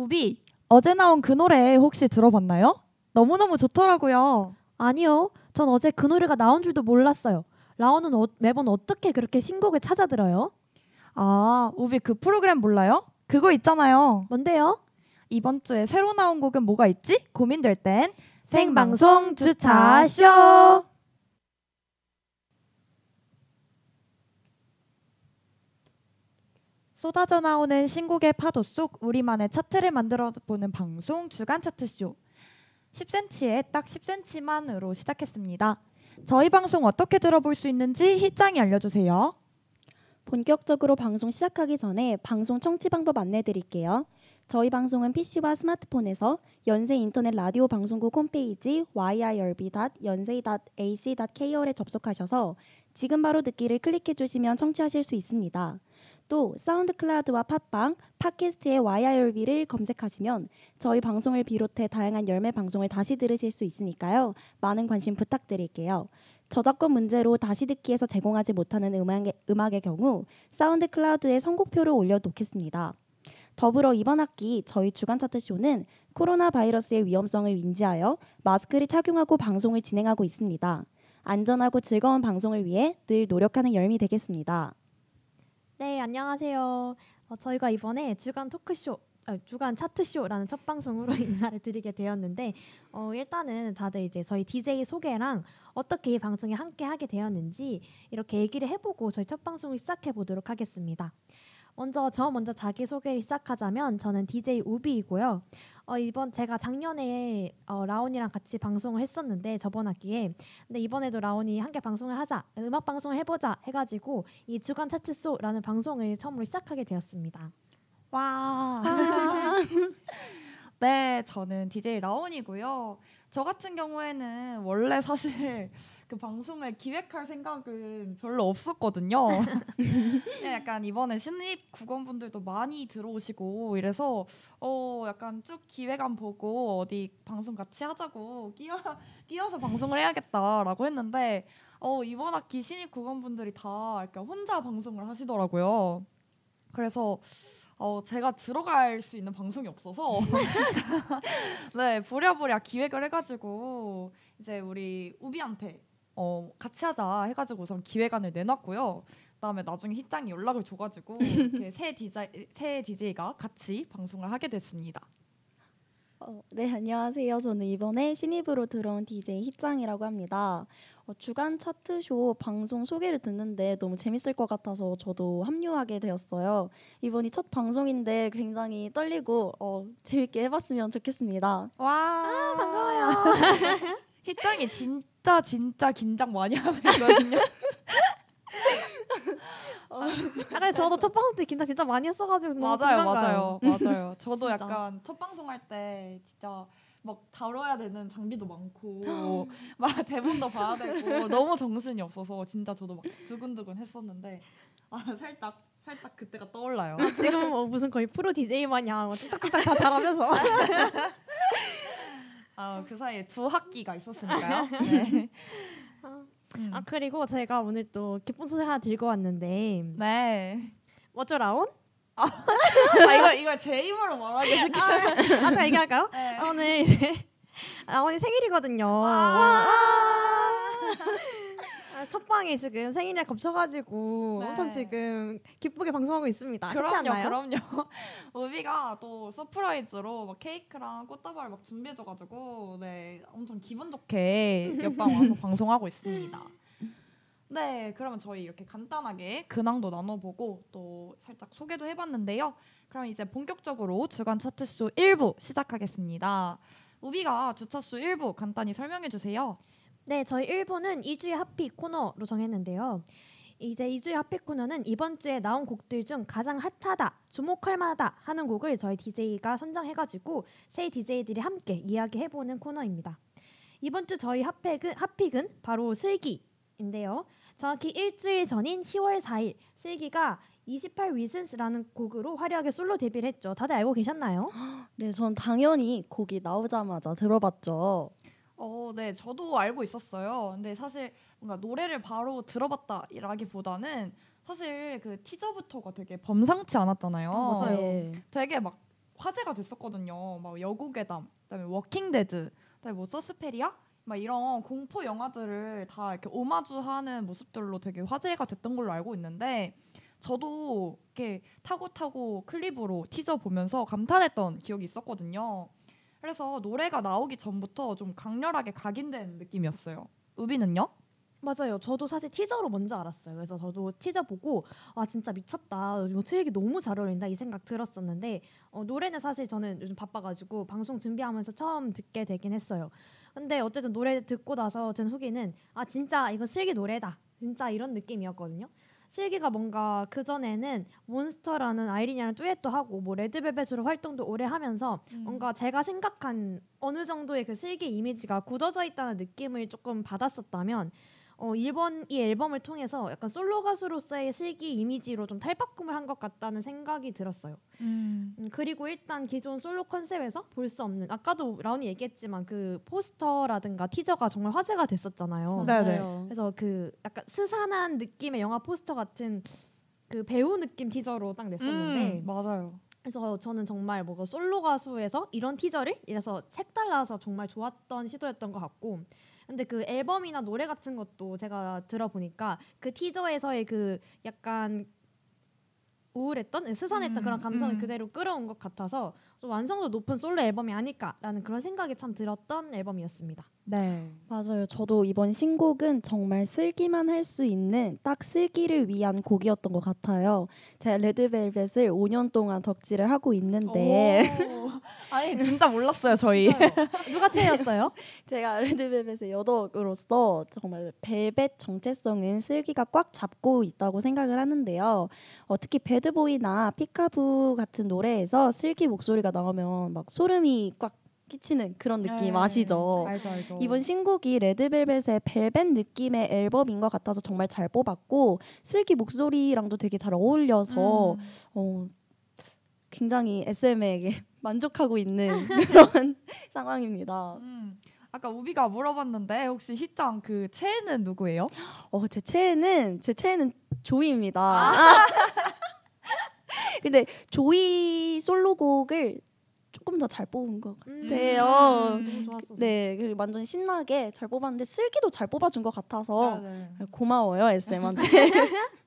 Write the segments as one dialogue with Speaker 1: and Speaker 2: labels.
Speaker 1: 우비, 어제 나온 그 노래 혹시 들어봤나요? 너무너무 좋더라고요.
Speaker 2: 아니요. 전 어제 그 노래가 나온 줄도 몰랐어요. 라온은 어, 매번 어떻게 그렇게 신곡을 찾아 들어요?
Speaker 1: 아, 우비 그 프로그램 몰라요? 그거 있잖아요.
Speaker 2: 뭔데요?
Speaker 1: 이번 주에 새로 나온 곡은 뭐가 있지? 고민될 땐
Speaker 2: 생방송 주차쇼.
Speaker 1: 쏟아져 나오는 신곡의 파도 속 우리만의 차트를 만들어 보는 방송 주간 차트쇼. 10cm에 딱 10cm만으로 시작했습니다. 저희 방송 어떻게 들어볼 수 있는지 희짱이 알려주세요.
Speaker 3: 본격적으로 방송 시작하기 전에 방송 청취 방법 안내 드릴게요. 저희 방송은 PC와 스마트폰에서 연세 인터넷 라디오 방송국 홈페이지 yirb.연세.ac.kr에 접속하셔서 지금 바로 듣기를 클릭해 주시면 청취하실 수 있습니다. 또 사운드 클라우드와 팟빵, 팟캐스트의 YIRB를 검색하시면 저희 방송을 비롯해 다양한 열매 방송을 다시 들으실 수 있으니까요. 많은 관심 부탁드릴게요. 저작권 문제로 다시 듣기에서 제공하지 못하는 음악의, 음악의 경우 사운드 클라우드에 선곡표를 올려놓겠습니다. 더불어 이번 학기 저희 주간 차트 쇼는 코로나 바이러스의 위험성을 인지하여 마스크를 착용하고 방송을 진행하고 있습니다. 안전하고 즐거운 방송을 위해 늘 노력하는 열미 되겠습니다.
Speaker 2: 네, 안녕하세요. 어, 저희가 이번에 주간 토크쇼, 아, 주간 차트쇼라는 첫 방송으로 인사를 드리게 되었는데 어, 일단은 다들 이제 저희 DJ 소개랑 어떻게 이 방송에 함께 하게 되었는지 이렇게 얘기를 해보고 저희 첫 방송을 시작해 보도록 하겠습니다. 먼저 저 먼저 자기 소개를 시작하자면 저는 DJ 우비이고요. 어, 이번 제가 작년에 어, 라온이랑 같이 방송을 했었는데 저번 학기에 근데 이번에도 라온이 함께 방송을 하자 음악 방송을 해보자 해가지고 이 주간 차트쇼라는 방송을 처음으로 시작하게 되었습니다.
Speaker 1: 와. 네, 저는 DJ 라온이고요. 저 같은 경우에는 원래 사실 그 방송을 기획할 생각은 별로 없었거든요. 네, 약간 이번에 신입 국원분들도 많이 들어오시고 이래서 어 약간 쭉 기획안 보고 어디 방송 같이 하자고 끼어 끼어서 방송을 해야겠다라고 했는데 어 이번 학기 신입 국원분들이 다 약간 혼자 방송을 하시더라고요. 그래서 어, 제가 들어갈 수 있는 방송이 없어서 네 부랴부랴 기획을 해가지고 이제 우리 우비한테 어, 같이 하자 해가지고 우선 기획안을 내놨고요. 그다음에 나중에 희짱이 연락을 줘가지고 이렇게 새 디자이 새 DJ가 같이 방송을 하게 됐습니다.
Speaker 3: 어, 네, 안녕하세요. 저는 이번에 신입으로 들어온 DJ 희짱이라고 합니다. 어, 주간 차트쇼 방송 소개를 듣는데 너무 재밌을 것 같아서 저도 합류하게 되었어요. 이번이 첫 방송인데 굉장히 떨리고 어, 재밌게 해봤으면 좋겠습니다.
Speaker 1: 와 아, 반가워요. 희짱이 진 짜 진짜 긴장 많이 하거든요.
Speaker 2: 어, 아, 저도 첫 방송 때 긴장 진짜 많이 했어가지고
Speaker 1: 맞아요, 맞아요, 맞아요. 저도 약간 첫 방송 할 때 진짜 막 다뤄야 되는 장비도 많고 막 대본도 봐야 되고 너무 정신이 없어서 진짜 저도 막 두근두근 했었는데 아 살짝 살짝 그때가 떠올라요.
Speaker 2: 아, 지금 뭐 무슨 거의 프로 DJ 마냥 뚝딱뚝딱 다 잘하면서
Speaker 1: 아 그 사이에 두 학기가 있었으니까요. 네.
Speaker 2: 음. 아 그리고 제가 오늘 또 기쁜 소식 하나 들고 왔는데
Speaker 1: 네.
Speaker 2: 뭐죠 라온?
Speaker 1: 아, 아 이걸 이걸 제 입으로 말하기 쉽게.
Speaker 2: 아, 아, 자 얘기할까요? 네. 아, 오늘 이제 라온이 생일이거든요. 아, 첫 방에 지금 생일에 겹쳐가지고 네. 엄청 지금 기쁘게 방송하고 있습니다.
Speaker 1: 그럼요, 그럼요. 우비가 또 서프라이즈로 막 케이크랑 꽃다발을 막 준비해줘가지고 네 엄청 기분 좋게 옆방 와서 방송하고 있습니다. 네, 그러면 저희 이렇게 간단하게 근황도 나눠보고 또 살짝 소개도 해봤는데요. 그럼 이제 본격적으로 주간 차트쇼 1부 시작하겠습니다. 우비가 주차쇼 1부 간단히 설명해 주세요.
Speaker 2: 네, 저희 1부는 2주의 핫픽 코너로 정했는데요. 이제 2주의 핫픽 코너는 이번 주에 나온 곡들 중 가장 핫하다, 주목할 만하다 하는 곡을 저희 DJ가 선정해가지고 세 DJ들이 함께 이야기해보는 코너입니다. 이번 주 저희 핫픽은, 핫픽은 바로 슬기인데요. 정확히 일주일 전인 10월 4일 슬기가 28 Reasons라는 곡으로 화려하게 솔로 데뷔를 했죠. 다들 알고 계셨나요?
Speaker 3: 네, 전 당연히 곡이 나오자마자 들어봤죠.
Speaker 1: 어, 네, 저도 알고 있었어요. 근데 사실 뭔가 노래를 바로 들어봤다라기보다는 사실 그 티저부터가 되게 범상치 않았잖아요.
Speaker 2: 맞아요. 네.
Speaker 1: 되게 막 화제가 됐었거든요. 막 여고괴담, 그다음에 Walking Dead, 그다음에 뭐 서스페리아 막 이런 공포 영화들을 다 이렇게 오마주하는 모습들로 되게 화제가 됐던 걸로 알고 있는데 저도 이렇게 타고 타고 클립으로 티저 보면서 감탄했던 기억이 있었거든요. 그래서 노래가 나오기 전부터 좀 강렬하게 각인된 느낌이었어요. 우비는요?
Speaker 2: 맞아요. 저도 사실 티저로 먼저 알았어요. 그래서 저도 티저 보고 아 진짜 미쳤다. 이거 트랙이 너무 잘 어울린다 이 생각 들었었는데 어, 노래는 사실 저는 요즘 바빠가지고 방송 준비하면서 처음 듣게 되긴 했어요. 근데 어쨌든 노래 듣고 나서 든 후기는 아 진짜 이거 슬기 노래다. 진짜 이런 느낌이었거든요. 슬기가 뭔가 그 전에는 몬스터라는 아이린이랑 듀엣도 하고 뭐 레드벨벳으로 활동도 오래 하면서 뭔가 제가 생각한 어느 정도의 그 슬기 이미지가 굳어져 있다는 느낌을 조금 받았었다면 어, 이번 이 앨범을 통해서 약간 솔로 가수로서의 슬기 이미지로 좀 탈바꿈을 한 것 같다는 생각이 들었어요.
Speaker 1: 음.
Speaker 2: 음, 그리고 일단 기존 솔로 컨셉에서 볼 수 없는 아까도 라온이 얘기했지만 그 포스터라든가 티저가 정말 화제가 됐었잖아요.
Speaker 1: 네. 네네.
Speaker 3: 맞아요.
Speaker 2: 그래서 그 약간 스산한 느낌의 영화 포스터 같은 그 배우 느낌 티저로 딱 냈었는데
Speaker 1: 음, 맞아요.
Speaker 2: 그래서 저는 정말 뭐가 솔로 가수에서 이런 티저를 이래서 색달라서 정말 좋았던 시도였던 것 같고 근데 그 앨범이나 노래 같은 것도 제가 들어보니까 그 티저에서의 그 약간 우울했던 스산했던
Speaker 1: 음,
Speaker 2: 그런 감성을
Speaker 1: 음.
Speaker 2: 그대로 끌어온 것 같아서 좀 완성도 높은 솔로 앨범이 아닐까라는 그런 생각이 참 들었던 앨범이었습니다.
Speaker 1: 네.
Speaker 3: 맞아요. 저도 이번 신곡은 정말 슬기만 할 수 있는 딱 슬기를 위한 곡이었던 것 같아요. 제가 레드벨벳을 5년 동안 덕질을 하고 있는데
Speaker 1: 오. 아니 진짜 몰랐어요 저희.
Speaker 2: 누가 최애였어요?
Speaker 3: 제가 레드벨벳의 여덕으로서 정말 벨벳 정체성은 슬기가 꽉 잡고 있다고 생각을 하는데요. 어, 특히 배드보이나 피카부 같은 노래에서 슬기 목소리가 나오면 막 소름이 꽉 끼치는 그런 느낌 아시죠?
Speaker 1: 알죠 알죠.
Speaker 3: 이번 신곡이 레드벨벳의 벨벳 느낌의 앨범인 것 같아서 정말 잘 뽑았고 슬기 목소리랑도 되게 잘 어울려서
Speaker 1: 음.
Speaker 3: 어, 굉장히 SM에게 만족하고 있는 그런 상황입니다.
Speaker 1: 음. 아까 우비가 물어봤는데 혹시 희짱 그 최애는 누구예요?
Speaker 3: 어, 제 최애는 제 최애는 조이입니다.
Speaker 1: 아.
Speaker 3: 근데 조이 솔로곡을 조금 더 잘 뽑은 것 같아요.
Speaker 2: 음, 너무 좋았어.
Speaker 3: 네, 그 완전 신나게 잘 뽑았는데 슬기도 잘 뽑아준 것 같아서
Speaker 1: 네.
Speaker 3: 고마워요 SM한테.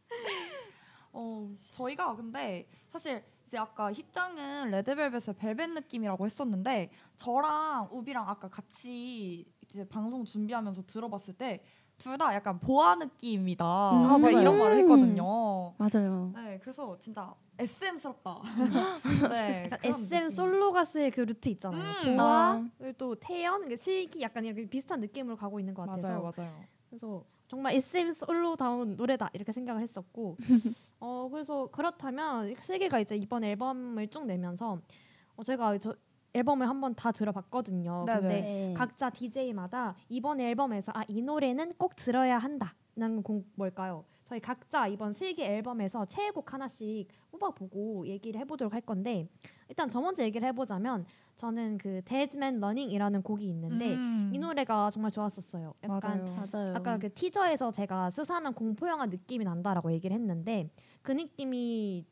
Speaker 1: 어 저희가 근데 사실 이제 아까 희짱은 레드벨벳의 벨벳 느낌이라고 했었는데 저랑 우비랑 아까 같이 이제 방송 준비하면서 들어봤을 때 둘 다 약간 보아 느낌이다.
Speaker 3: 음,
Speaker 1: 막
Speaker 3: 맞아요.
Speaker 1: 이런 말을 했거든요.
Speaker 3: 맞아요.
Speaker 1: 네, 그래서 진짜 SM스럽다. 네,
Speaker 2: SM. 솔로 가수의 그 루트 있잖아요.
Speaker 1: 음.
Speaker 2: 보아
Speaker 3: 아.
Speaker 2: 그리고 또 태연, 그 슬기 약간 이렇게 비슷한 느낌으로 가고 있는 것 같아서
Speaker 1: 맞아요, 맞아요.
Speaker 2: 그래서 정말 SM 솔로다운 노래다 이렇게 생각을 했었고 어 그래서 그렇다면 슬기가 이제 이번 앨범을 쭉 내면서 어 제가 저 앨범을 한번 다 들어봤거든요.
Speaker 1: 네네.
Speaker 2: 근데
Speaker 3: 네.
Speaker 2: 각자 DJ마다 이번 앨범에서 아 이 노래는 꼭 들어야 한다는 곡 뭘까요? 저희 각자 이번 슬기 앨범에서 최애곡 하나씩 뽑아보고 얘기를 해보도록 할 건데 일단 저 먼저 얘기를 해보자면 저는 그 Deadman Running이라는 곡이 있는데
Speaker 1: 음,
Speaker 2: 이 노래가 정말 좋았었어요. 약간
Speaker 1: 맞아요.
Speaker 3: 맞아요.
Speaker 2: 아까 그 티저에서 제가 스산한 공포 영화 느낌이 난다라고 얘기를 했는데 그 느낌이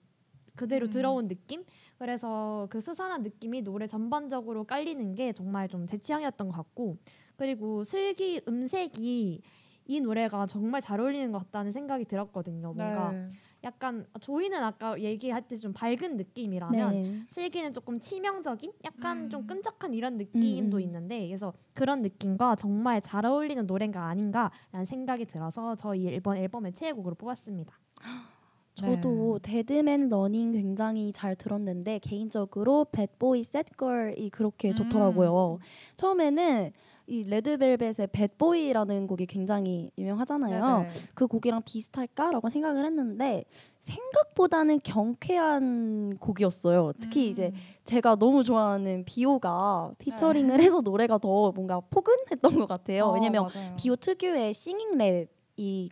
Speaker 2: 그대로
Speaker 1: 음.
Speaker 2: 들어온 느낌? 그래서 그 스산한 느낌이 노래 전반적으로 깔리는 게 정말 좀 제 취향이었던 것 같고 그리고 슬기 음색이 이 노래가 정말 잘 어울리는 것 같다는 생각이 들었거든요. 뭔가
Speaker 1: 네.
Speaker 2: 약간 조이는 아까 얘기할 때좀 밝은 느낌이라면
Speaker 3: 네.
Speaker 2: 슬기는 조금 치명적인 약간
Speaker 1: 음.
Speaker 2: 좀 끈적한 이런 느낌도
Speaker 3: 음.
Speaker 2: 있는데 그래서 그런 느낌과 정말 잘 어울리는 노래가 아닌가라는 생각이 들어서 저희 이번 앨범의 최애곡으로 뽑았습니다.
Speaker 3: 저도
Speaker 1: 네.
Speaker 3: Dead Man Runnin' 굉장히 잘 들었는데 개인적으로 배보이 셋걸이 그렇게 좋더라고요. 처음에는 이 레드벨벳의 Bad Boy라는 곡이 굉장히 유명하잖아요.
Speaker 1: 네네.
Speaker 3: 그 곡이랑 비슷할까라고 생각을 했는데 생각보다는 경쾌한 곡이었어요. 특히
Speaker 1: 음.
Speaker 3: 이제 제가 너무 좋아하는 비오가 피처링을 해서 노래가 더 뭔가 포근했던 것 같아요.
Speaker 1: 어,
Speaker 3: 왜냐면
Speaker 1: 맞아요.
Speaker 3: 비오 특유의 singing rap이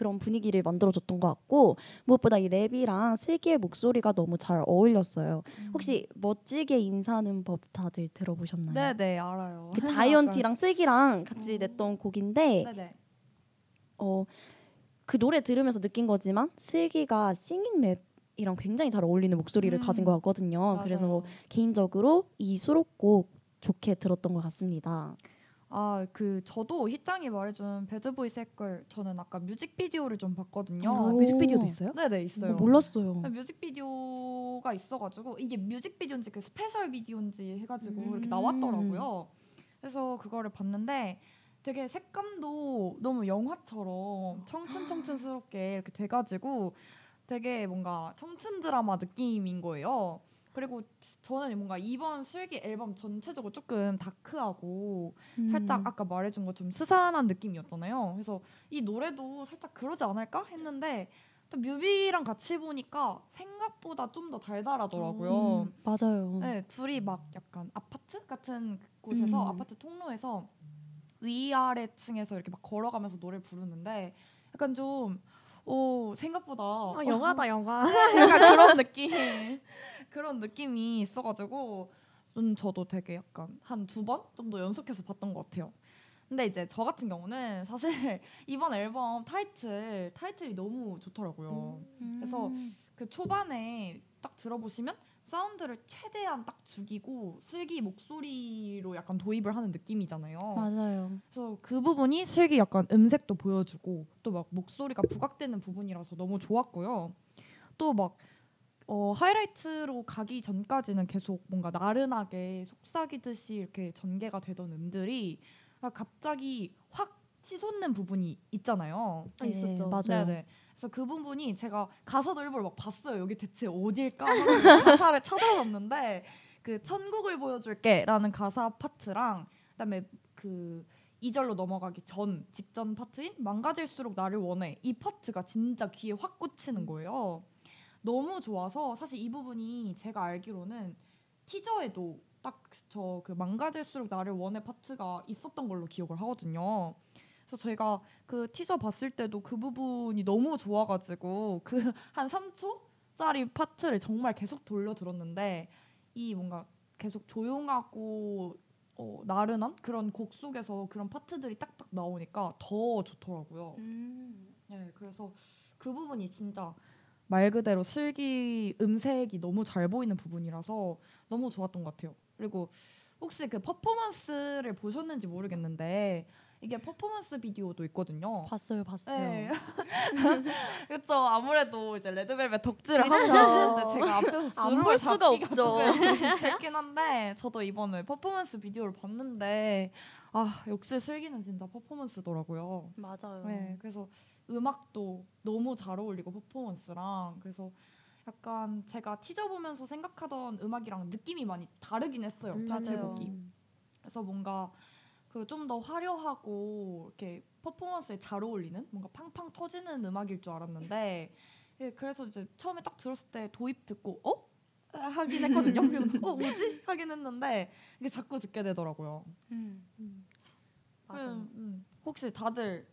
Speaker 3: 그런 분위기를 만들어줬던 것 같고 무엇보다 이 랩이랑 슬기의 목소리가 너무 잘 어울렸어요.
Speaker 1: 음.
Speaker 3: 혹시 멋지게 인사하는 법 다들 들어보셨나요?
Speaker 1: 네네 알아요.
Speaker 3: 그 자이언티랑 슬기랑 같이
Speaker 1: 음.
Speaker 3: 냈던 곡인데
Speaker 1: 네네.
Speaker 3: 어, 그 노래 들으면서 느낀 거지만 슬기가 싱잉 이랑 굉장히 잘 어울리는 목소리를
Speaker 1: 음.
Speaker 3: 가진 것 같거든요. 그래서 개인적으로 이 수록곡 좋게 들었던 것 같습니다.
Speaker 1: 아 그 저도 희짱이 말해준 Bad Boy, Sad Girl 저는 아까 뮤직비디오를 좀 봤거든요.
Speaker 2: 아,
Speaker 3: 오.
Speaker 2: 뮤직비디오도 있어요?
Speaker 1: 네네 있어요.
Speaker 3: 어, 몰랐어요.
Speaker 1: 뮤직비디오가 있어가지고 이게 뮤직비디오인지 그 스페셜 비디오인지 해가지고 이렇게
Speaker 3: 음.
Speaker 1: 나왔더라고요. 그래서 그거를 봤는데 되게 색감도 너무 영화처럼 청춘 청춘스럽게 이렇게 돼가지고 되게 뭔가 청춘 드라마 느낌인 거예요. 그리고 저는 뭔가 이번 슬기 앨범 전체적으로 조금 다크하고 살짝
Speaker 3: 음.
Speaker 1: 아까 말해준 것좀 스산한 느낌이었잖아요. 그래서 이 노래도 살짝 그러지 않을까 했는데 또 뮤비랑 같이 보니까 생각보다 좀 더 달달하더라고요.
Speaker 3: 음, 맞아요.
Speaker 1: 네, 둘이 막 약간 아파트 같은 곳에서
Speaker 3: 음.
Speaker 1: 아파트 통로에서 위아래 층에서 이렇게 막 걸어가면서 노래 부르는데 약간 좀 오, 생각보다
Speaker 2: 아, 영화다 영화.
Speaker 1: 약간 그런 느낌 그런 느낌이 있어가지고 좀 저도 되게 약간 한 두 번 정도 연속해서 봤던 것 같아요. 근데 이제 저 같은 경우는 사실 이번 앨범 타이틀 타이틀이 너무 좋더라고요. 그래서
Speaker 3: 음.
Speaker 1: 그 초반에 딱 들어보시면 사운드를 최대한 딱 죽이고 슬기 목소리로 약간 도입을 하는 느낌이잖아요.
Speaker 3: 맞아요.
Speaker 1: 그래서 그 부분이 슬기 약간 음색도 보여주고 또 막 목소리가 부각되는 부분이라서 너무 좋았고요. 또막 어, 하이라이트로 가기 전까지는 계속 뭔가 나른하게 속삭이듯이 이렇게 전개가 되던 음들이 아, 갑자기 확 치솟는 부분이 있잖아요.
Speaker 2: 아, 있었죠.
Speaker 3: 맞아요.
Speaker 1: 네네. 그래서 그 부분이 제가 가사도 일부러 막 봤어요. 여기 대체 어딜까 가사를 찾아봤는데 그 천국을 보여줄게라는 가사 파트랑 그다음에 그 2절로 넘어가기 전 직전 파트인 망가질수록 나를 원해 이 파트가 진짜 귀에 확 꽂히는 거예요. 너무 좋아서 사실 이 부분이 제가 알기로는 티저에도 딱 저 그 망가질수록 나를 원해 파트가 있었던 걸로 기억을 하거든요. 그래서 제가 그 티저 봤을 때도 그 부분이 너무 좋아가지고 그 한 3초짜리 파트를 정말 계속 돌려 들었는데 이 뭔가 계속 조용하고 어, 나른한 그런 곡 속에서 그런 파트들이 딱딱 나오니까 더 좋더라고요.
Speaker 3: 음.
Speaker 1: 네, 그래서 그 부분이 진짜 말 그대로 슬기 음색이 너무 잘 보이는 부분이라서 너무 좋았던 것 같아요. 그리고 혹시 그 퍼포먼스를 보셨는지 모르겠는데 이게 퍼포먼스 비디오도 있거든요.
Speaker 3: 봤어요, 봤어요.
Speaker 1: 네. 그렇죠. 아무래도 이제 레드벨벳 덕질을 하고. 계시는데 제가 앞에서
Speaker 3: 안
Speaker 1: 주름을
Speaker 3: 볼 수가 없죠.
Speaker 1: 그렇긴 한데 저도 이번에 퍼포먼스 비디오를 봤는데 아 역시 슬기는 진짜 퍼포먼스더라고요.
Speaker 3: 맞아요.
Speaker 1: 네, 그래서 음악도 너무 잘 어울리고 퍼포먼스랑 그래서 약간 제가 티저 보면서 생각하던 음악이랑 느낌이 많이 다르긴 했어요.
Speaker 2: 음,
Speaker 1: 타이틀곡이. 그래서 뭔가 그 좀 더 화려하고 이렇게 퍼포먼스에 잘 어울리는 뭔가 팡팡 터지는 음악일 줄 알았는데 예, 그래서 이제 처음에 딱 들었을 때 도입 듣고 어? 하긴 했거든요. 어 뭐지? 하긴 했는데 이게 자꾸 듣게 되더라고요.
Speaker 3: 음.
Speaker 2: 맞아요.
Speaker 1: 음, 음. 혹시 다들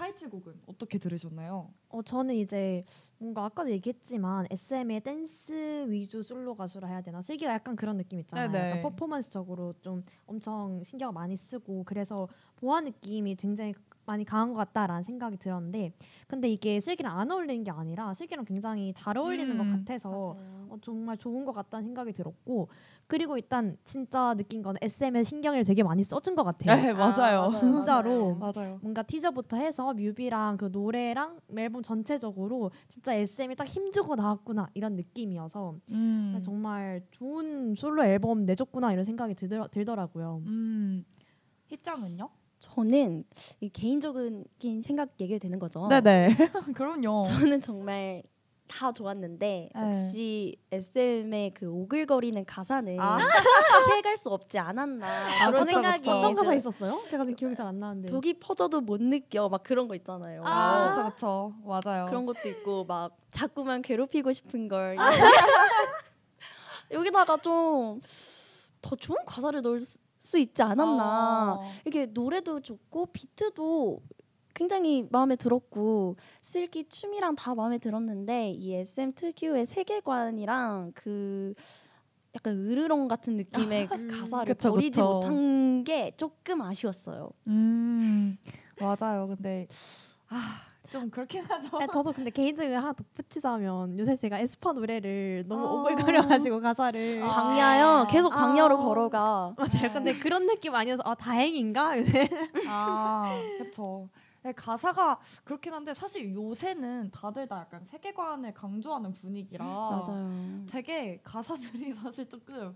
Speaker 1: 타이틀곡은 어떻게 들으셨나요?
Speaker 2: 어 저는 이제 뭔가 아까도 얘기했지만 SM의 댄스 위주 솔로 가수라 해야 되나 슬기가 약간 그런 느낌 있잖아요.
Speaker 1: 네네.
Speaker 2: 약간 퍼포먼스적으로 좀 엄청 신경 많이 쓰고 그래서 보아 느낌이 굉장히 많이 강한 것 같다라는 생각이 들었는데 근데 이게 슬기랑 안 어울리는 게 아니라 슬기랑 굉장히 잘 어울리는 것
Speaker 1: 음,
Speaker 2: 같아서
Speaker 3: 맞아요.
Speaker 2: 어, 정말 좋은 것 같다는 생각이 들었고 그리고 일단 진짜 느낀 건 SM의 신경을 되게 많이 써준 것 같아요.
Speaker 1: 네, 맞아요.
Speaker 2: 진짜로.
Speaker 1: 맞아요.
Speaker 2: 뭔가 티저부터 해서 뮤비랑 그 노래랑 앨범 전체적으로 진짜 SM이 딱 힘주고 나왔구나 이런 느낌이어서
Speaker 1: 음.
Speaker 2: 정말 좋은 솔로 앨범 내줬구나 이런 생각이 들더, 들더라고요.
Speaker 1: 음. 희짱은요?
Speaker 3: 저는 이 개인적인 생각 얘기가 되는 거죠.
Speaker 1: 네네. 그럼요.
Speaker 3: 저는 정말 다 좋았는데
Speaker 1: 네.
Speaker 3: 역시 SM의 그 오글거리는 가사는
Speaker 1: 아.
Speaker 3: 피해갈 수 없지 않았나
Speaker 1: 아,
Speaker 3: 그런
Speaker 1: 그쵸,
Speaker 3: 생각이
Speaker 1: 그쵸.
Speaker 2: 어떤 가사
Speaker 3: 들-
Speaker 2: 있었어요? 제가 지금 기억이 잘 안 나는데.
Speaker 3: 독이 퍼져도 못 느껴 막 그런 거 있잖아요.
Speaker 1: 아, 그렇죠, 그렇죠. 맞아요.
Speaker 3: 그런 것도 있고 막 자꾸만 괴롭히고 싶은 걸 여기다가 좀 더 좋은 가사를 넣을 수- 수 있지 않았나.
Speaker 1: 어.
Speaker 3: 이게 노래도 좋고 비트도 굉장히 마음에 들었고 슬기 춤이랑 다 마음에 들었는데 이 SM 특유의 세계관이랑 그 약간 으르렁 같은 느낌의 그
Speaker 2: 음,
Speaker 3: 가사를
Speaker 1: 그쵸,
Speaker 3: 버리지
Speaker 1: 그쵸.
Speaker 3: 못한 게 조금 아쉬웠어요.
Speaker 1: 음 맞아요. 근데 아 좀 그렇긴 하죠.
Speaker 2: 네, 저도 근데 개인적으로 하나 덧붙이자면 요새 제가 에스파 노래를 너무
Speaker 1: 어.
Speaker 2: 오글거려가지고 가사를
Speaker 1: 아.
Speaker 3: 광야요. 계속 광야로
Speaker 2: 아.
Speaker 3: 걸어가.
Speaker 2: 맞아요. 근데 그런 느낌 아니어서 아 다행인가 요새.
Speaker 1: 아, 그렇죠. 네, 가사가 그렇긴 한데 사실 요새는 다들 다 약간 세계관을 강조하는 분위기라
Speaker 3: 맞아요.
Speaker 1: 되게 가사들이 사실 조금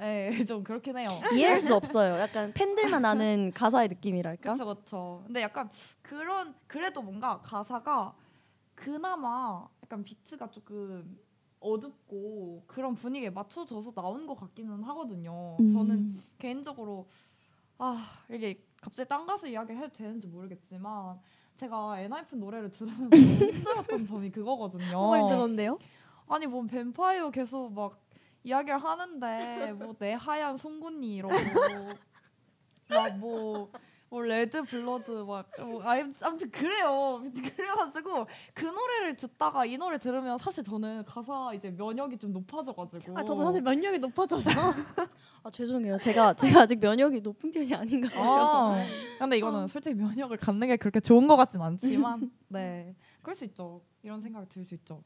Speaker 1: 예, 좀 그렇긴 해요.
Speaker 3: 이해할 수 없어요. 약간 팬들만 아는 가사의 느낌이랄까.
Speaker 1: 그렇죠, 그렇죠. 근데 약간 그런 그래도 뭔가 가사가 그나마 약간 비트가 조금 어둡고 그런 분위기에 맞춰져서 나온 것 같기는 하거든요.
Speaker 3: 음.
Speaker 1: 저는 개인적으로 아 이게 갑자기 딴 가수 이야기를 해도 되는지 모르겠지만 제가 엔하이픈 노래를 들으면서 힘들었던 점이 그거거든요.
Speaker 2: 뭐가 힘들었는데요?
Speaker 1: 아니 뭐 뱀파이어 계속 막 이야기를 하는데 뭐 내 하얀 송곳니 이러고 막뭐 뭐 red blood 막 뭐, 아무튼 그래요. 그래가지고 그 노래를 듣다가 이 노래 들으면 사실 저는 가사 이제 면역이 좀 높아져가지고
Speaker 2: 아 저도 사실 면역이 높아져서.
Speaker 3: 아 죄송해요. 제가 제가 아직 면역이 높은 편이 아닌가 봐요.
Speaker 1: 아, 근데 이거는 솔직히 면역을 갖는 게 그렇게 좋은 것 같진 않지만 네 그럴 수 있죠. 이런 생각이 들 수 있죠.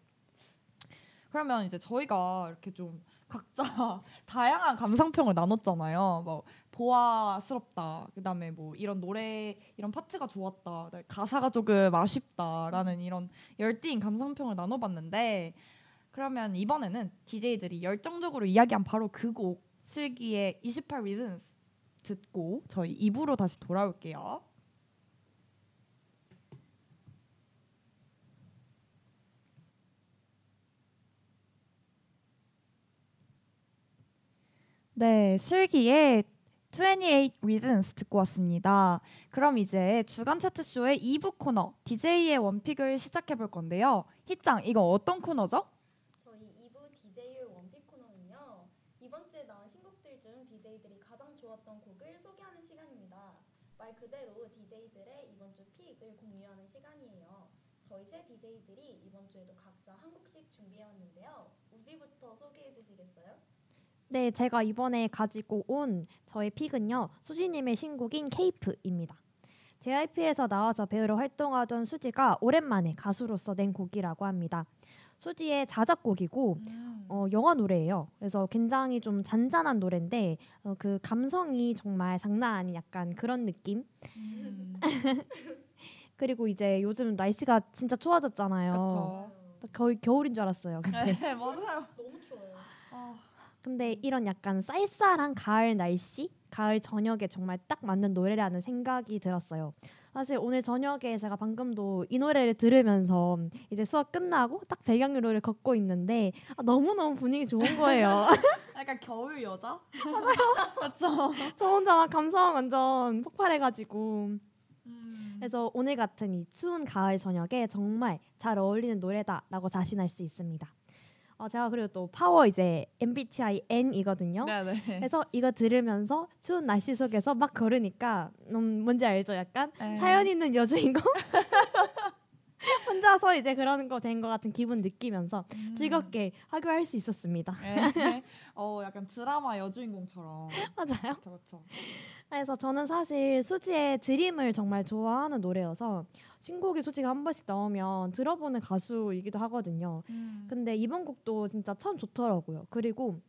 Speaker 1: 그러면 이제 저희가 이렇게 좀 각자 다양한 감상평을 나눴잖아요 뭐 보아스럽다 그다음에 뭐 이런 노래 이런 파트가 좋았다 네, 가사가 조금 아쉽다라는 이런 열띤 감상평을 나눠봤는데 그러면 이번에는 DJ들이 열정적으로 이야기한 바로 그 곡 슬기의 28 Reasons 듣고 저희 2부로 다시 돌아올게요. 네, 슬기의 28 Reasons 듣고 왔습니다. 그럼 이제 주간 차트쇼의 2부 코너 DJ의 원픽을 시작해 볼 건데요. 희짱, 이거 어떤 코너죠?
Speaker 3: 저희 2부 DJ의 원픽 코너는요. 이번 주에 나온 신곡들 중 DJ들이 가장 좋았던 곡을 소개하는 시간입니다. 말 그대로 DJ들의 이번 주 픽을 공유하는 시간이에요. 저희 세 DJ들이 이번 주에도 각자 한 곡씩 준비해 왔는데요. 우비부터 소개해 주시겠어요?
Speaker 2: 네, 제가 이번에 가지고 온 저의 픽은요. 수지님의 신곡인 케이프입니다. JYP에서 나와서 배우로 활동하던 수지가 오랜만에 가수로서 낸 곡이라고 합니다. 수지의 자작곡이고 어, 영화 노래예요. 그래서 굉장히 좀 잔잔한 노래인데 어, 그 감성이 정말 장난 아닌 약간 그런 느낌.
Speaker 1: 음,
Speaker 2: 그리고 이제 요즘 날씨가 진짜 추워졌잖아요. 거의 겨울인 줄 알았어요. 근데
Speaker 1: 네, 맞아요.
Speaker 3: 너무 추워요.
Speaker 1: 아,
Speaker 2: 근데 이런 약간 쌀쌀한 가을 날씨, 가을 저녁에 정말 딱 맞는 노래라는 생각이 들었어요. 사실 오늘 저녁에 제가 방금도 이 노래를 들으면서 이제 수업 끝나고 딱 배경으로를 걷고 있는데 아, 너무너무 분위기 좋은 거예요.
Speaker 1: 약간 겨울 여자? 맞아요. 맞죠.
Speaker 2: 저 혼자 막 감성 완전 폭발해가지고
Speaker 1: 음.
Speaker 2: 그래서 오늘 같은 이 추운 가을 저녁에 정말 잘 어울리는 노래다라고 자신할 수 있습니다. 어, 제가 그리고 또 파워 이제 MBTI N이거든요.
Speaker 1: 네네.
Speaker 2: 그래서 이거 들으면서 추운 날씨 속에서 막 걸으니까 음, 뭔지 알죠? 약간
Speaker 1: 네.
Speaker 2: 사연 있는 여주인공 혼자서 이제 그러는 거된 것 같은 기분 느끼면서
Speaker 1: 음.
Speaker 2: 즐겁게 하교할 수 있었습니다.
Speaker 1: 네. 어, 약간 드라마 여주인공처럼.
Speaker 2: 맞아요.
Speaker 1: 그렇죠, 그렇죠.
Speaker 2: 그래서 저는 사실 수지의 드림을 정말 좋아하는 노래여서 신곡이 수지가 한 번씩 나오면 들어보는 가수이기도 하거든요.
Speaker 1: 음.
Speaker 2: 근데 이번 곡도 진짜 참 좋더라고요. 그리고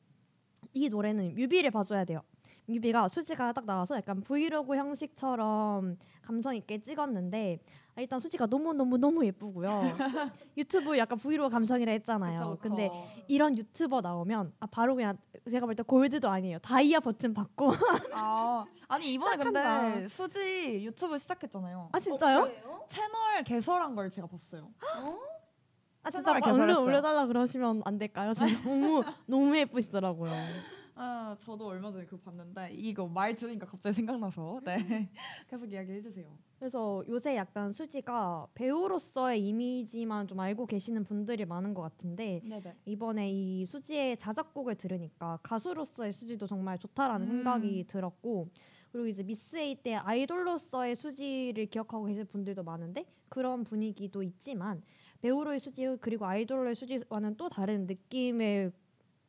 Speaker 2: 이 노래는 뮤비를 봐줘야 돼요. 뮤비가 수지가 딱 나와서 약간 브이로그 형식처럼 감성 있게 찍었는데 아, 일단 수지가 너무 너무 너무 예쁘고요. 유튜브 약간 브이로그 감성이라 했잖아요.
Speaker 1: 그쵸, 그쵸.
Speaker 2: 근데 이런 유튜버 나오면 아 바로 그냥 제가 볼 때 골드도 아니에요. 다이아 버튼 받고
Speaker 1: 아, 아니 이번에 근데
Speaker 2: 시작한다.
Speaker 1: 수지 유튜브 시작했잖아요.
Speaker 2: 아 진짜요?
Speaker 3: 그래요?
Speaker 1: 채널 개설한 걸 제가 봤어요.
Speaker 2: 아 진짜 얼른
Speaker 1: 개설했어요.
Speaker 2: 올려달라 그러시면 안 될까요? 진짜 너무 너무 예쁘시더라고요.
Speaker 1: 아, 저도 얼마 전에 그거 봤는데 이거 말 들으니까 갑자기 생각나서 네 계속 이야기해 주세요.
Speaker 2: 그래서 요새 약간 수지가 배우로서의 이미지만 좀 알고 계시는 분들이 많은 것 같은데
Speaker 1: 네네.
Speaker 2: 이번에 이 수지의 자작곡을 들으니까 가수로서의 수지도 정말 좋다라는
Speaker 1: 음.
Speaker 2: 생각이 들었고 그리고 이제 미스 에이 때 아이돌로서의 수지를 기억하고 계실 분들도 많은데 그런 분위기도 있지만 배우로의 수지 그리고 아이돌로의 수지와는 또 다른 느낌의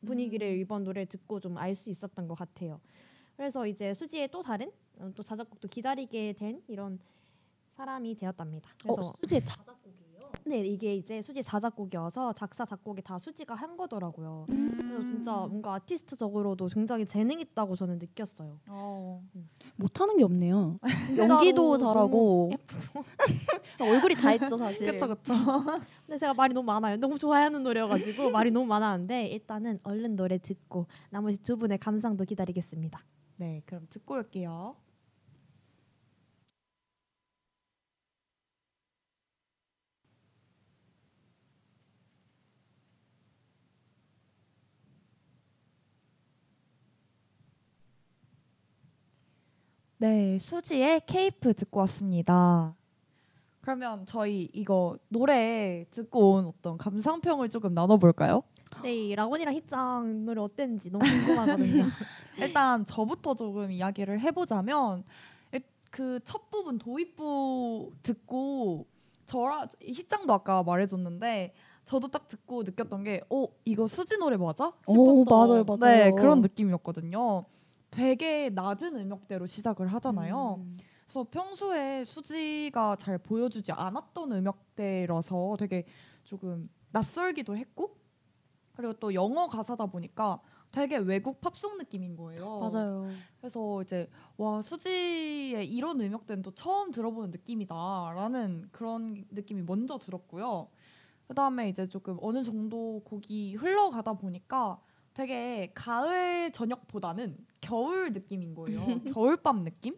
Speaker 2: 분위기를
Speaker 1: 음.
Speaker 2: 이번 노래 듣고 좀 알 수 있었던 것 같아요. 그래서 이제 수지의 또 다른 어, 또 자작곡도 기다리게 된 이런 사람이 되었답니다.
Speaker 3: 어,
Speaker 2: 그래서
Speaker 3: 수지의 자작곡이에요.
Speaker 2: 네 이게 이제 수지 자작곡이어서 작사 작곡이 다 수지가 한 거더라고요.
Speaker 1: 음.
Speaker 2: 그래서 진짜 뭔가 아티스트적으로도 굉장히 재능 있다고 저는 느꼈어요.
Speaker 1: 어.
Speaker 3: 못하는 게 없네요. 연기도 잘하고 얼굴이 다 했죠 사실.
Speaker 1: 그쵸 그쵸.
Speaker 2: 근데 제가 말이 너무 많아요. 너무 좋아하는 노래여가지고 말이 너무 많았는데 일단은 얼른 노래 듣고 나머지 두 분의 감상도 기다리겠습니다.
Speaker 1: 네, 그럼 듣고 올게요. 네, 수지의 케이프 듣고 왔습니다. 그러면 저희 이거 노래 듣고 온 어떤 감상평을 조금 나눠볼까요?
Speaker 2: 네, 이 라곤이랑 희짱 노래 어땠는지 너무 궁금하거든요.
Speaker 1: 일단 저부터 조금 이야기를 해보자면 그 첫 부분 도입부 듣고 저라 희짱도 아까 말해줬는데 저도 딱 듣고 느꼈던 게, 어 이거 수지 노래 맞아?
Speaker 3: 오,
Speaker 1: 싶었던,
Speaker 3: 맞아요, 맞아요.
Speaker 1: 네 그런 느낌이었거든요. 되게 낮은 음역대로 시작을 하잖아요.
Speaker 3: 음.
Speaker 1: 그래서 평소에 수지가 잘 보여주지 않았던 음역대라서 되게 조금 낯설기도 했고 그리고 또 영어 가사다 보니까 되게 외국 팝송 느낌인 거예요.
Speaker 3: 맞아요.
Speaker 1: 그래서 이제 와 수지의 이런 음역대는 또 처음 들어보는 느낌이다라는 그런 느낌이 먼저 들었고요. 그다음에 이제 조금 어느 정도 곡이 흘러가다 보니까 되게 가을 저녁보다는 겨울 느낌인 거예요. 겨울밤 느낌?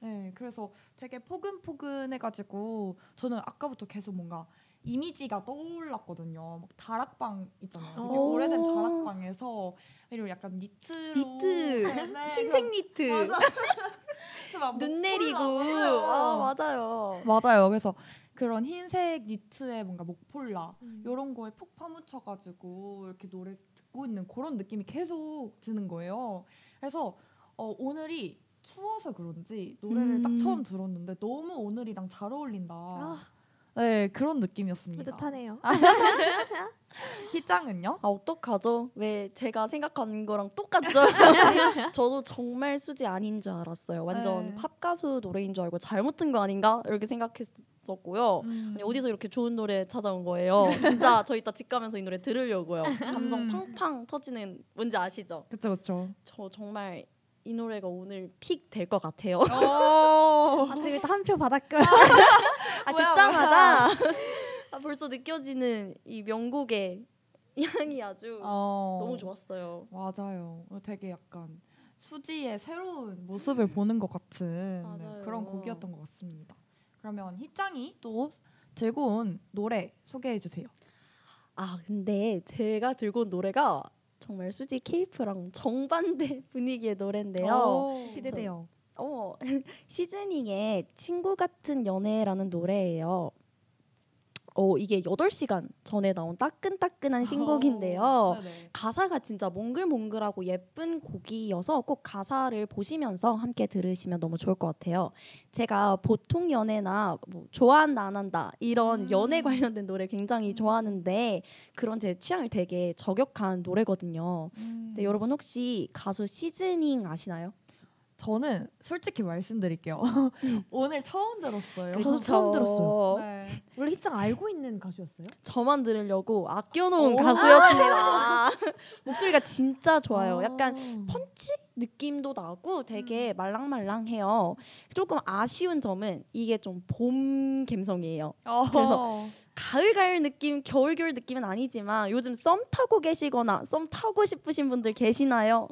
Speaker 1: 네, 그래서 되게 포근포근해가지고 저는 아까부터 계속 뭔가 이미지가 떠올랐거든요. 막 다락방 있잖아요. 되게
Speaker 3: 오.
Speaker 1: 오래된 다락방에서 그리고 약간 니트로
Speaker 3: 니트,
Speaker 1: 네, 네,
Speaker 3: 흰색 니트, 눈 내리고. 아
Speaker 1: 맞아요.
Speaker 3: 맞아요.
Speaker 1: 맞아요. 그래서 그런 흰색 니트에 뭔가 목폴라
Speaker 2: 음.
Speaker 1: 이런 거에 푹 파묻혀가지고 이렇게 노래 듣고 있는 그런 느낌이 계속 드는 거예요. 그래서 어, 오늘이 추워서 그런지 노래를 딱
Speaker 3: 음.
Speaker 1: 처음 들었는데 너무 오늘이랑 잘 어울린다.
Speaker 2: 아,
Speaker 1: 네 그런 느낌이었습니다.
Speaker 2: 뿌듯하네요.
Speaker 1: 희짱은요?
Speaker 3: 아 어떡하죠? 왜 제가 생각하는 거랑 똑같죠? 저도 정말 수지 아닌 줄 알았어요. 완전
Speaker 1: 네.
Speaker 3: 팝 가수 노래인 줄 알고 잘못 든 거 아닌가 이렇게 생각했 었고요.
Speaker 1: 음.
Speaker 3: 아니, 어디서 이렇게 좋은 노래 찾아온 거예요? 진짜 저 이따 집 가면서 이 노래 들으려고요. 감성
Speaker 1: 음.
Speaker 3: 팡팡 터지는 뭔지 아시죠?
Speaker 1: 그쵸 그쵸.
Speaker 3: 저 정말 이 노래가 오늘 픽 될 것 같아요.
Speaker 1: 어.
Speaker 2: 아, 지금 일단 한 표 받았고요.
Speaker 3: 아
Speaker 1: 뭐야,
Speaker 3: 듣자마자 아, 벌써 느껴지는 이 명곡의 향이 아주
Speaker 1: 어.
Speaker 3: 너무 좋았어요.
Speaker 1: 맞아요. 되게 약간 수지의 새로운 모습을 보는 것 같은 네,
Speaker 3: 맞아요.
Speaker 1: 그런 곡이었던 것 같습니다. 그러면 희짱이 또 들고 온 노래 소개해 주세요.
Speaker 3: 아 근데 제가 들고 온 노래가 정말 수지 케이프랑 정반대 분위기의 노래인데요.
Speaker 1: 오.
Speaker 2: 기대돼요.
Speaker 3: 어 시즈닝의 친구 같은 연애라는 노래예요. 어 이게 8시간 전에 나온 따끈따끈한 신곡인데요.
Speaker 1: 어, 네네.
Speaker 3: 가사가 진짜 몽글몽글하고 예쁜 곡이어서 꼭 가사를 보시면서 함께 들으시면 너무 좋을 것 같아요. 제가 보통 연애나 뭐 좋아한다 안 한다 이런
Speaker 1: 음.
Speaker 3: 연애 관련된 노래 굉장히 좋아하는데 그런 제 취향을 되게 저격한 노래거든요.
Speaker 1: 음.
Speaker 3: 네, 여러분 혹시 가수 시즈닝 아시나요?
Speaker 1: 저는 솔직히 말씀드릴게요.
Speaker 3: 음.
Speaker 1: 오늘 처음 들었어요.
Speaker 2: 저도 처음 들었어요.
Speaker 1: 네.
Speaker 2: 원래 희짱 알고 있는 가수였어요?
Speaker 3: 저만 들으려고 아껴놓은
Speaker 2: 오.
Speaker 3: 가수였습니다. 목소리가 진짜 좋아요.
Speaker 2: 아.
Speaker 3: 약간 펀치 느낌도 나고 되게 말랑말랑해요. 조금 아쉬운 점은 이게 좀 봄 감성이에요. 그래서 가을 가을 느낌, 겨울 겨울 느낌은 아니지만 요즘 썸 타고 계시거나 썸 타고 싶으신 분들 계시나요?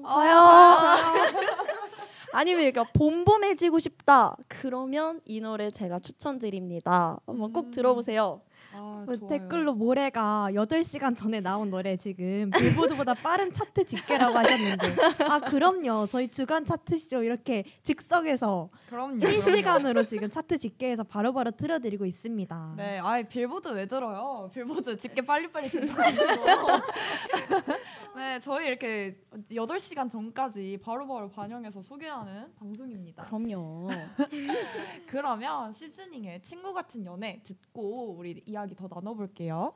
Speaker 3: 아니면 이렇게 봄봄해지고 싶다. 그러면 이 노래 제가 추천드립니다. 한번 꼭
Speaker 1: 음.
Speaker 3: 들어보세요.
Speaker 1: 아,
Speaker 2: 뭐. 댓글로 모래가 8시간 전에 나온 노래 지금 빌보드보다 빠른 차트 집계라고 하셨는데 아 그럼요 저희 주간 차트쇼 이렇게 즉석에서
Speaker 1: 그럼요.
Speaker 2: 실시간으로 지금 차트 집계해서 바로바로 틀어드리고 있습니다
Speaker 1: 네, 아이 빌보드 왜 들어요? 빌보드 집게 빨리빨리 들어가지고. 네, 저희 이렇게 8시간 전까지 바로바로 반영해서 소개하는 방송입니다.
Speaker 3: 그럼요.
Speaker 1: 그러면 시즈닝의 친구 같은 연애 듣고 우리 이야기 더 나눠볼게요.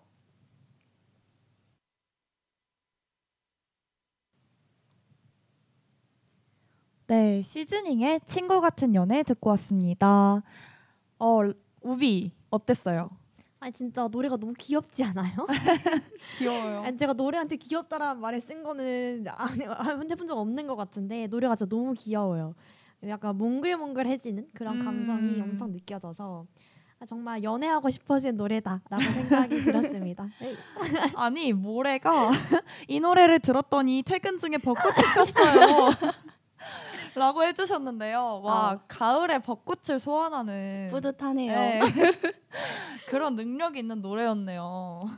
Speaker 1: 네, 시즈닝의 친구 같은 연애 듣고 왔습니다. 어 우비 어땠어요?
Speaker 2: 아니 진짜 노래가 너무 귀엽지 않아요?
Speaker 1: 귀여워요.
Speaker 2: 아니 제가 노래한테 귀엽다라는 말을 쓴 거는 안 해- 안 해본 적 없는 것 같은데 노래가 진짜 너무 귀여워요. 약간 몽글몽글해지는 그런
Speaker 1: 음.
Speaker 2: 감성이 엄청 느껴져서 아, 정말 연애하고 싶어지는 노래다라고 생각이 들었습니다. 네.
Speaker 1: 아니 모래가 이 노래를 들었더니 퇴근 중에 벚꽃을 폈어요. 라고 해주셨는데요. 와
Speaker 3: 아.
Speaker 1: 가을에 벚꽃을 소환하는
Speaker 3: 뿌듯하네요.
Speaker 1: 네. 그런 능력 있는 노래였네요.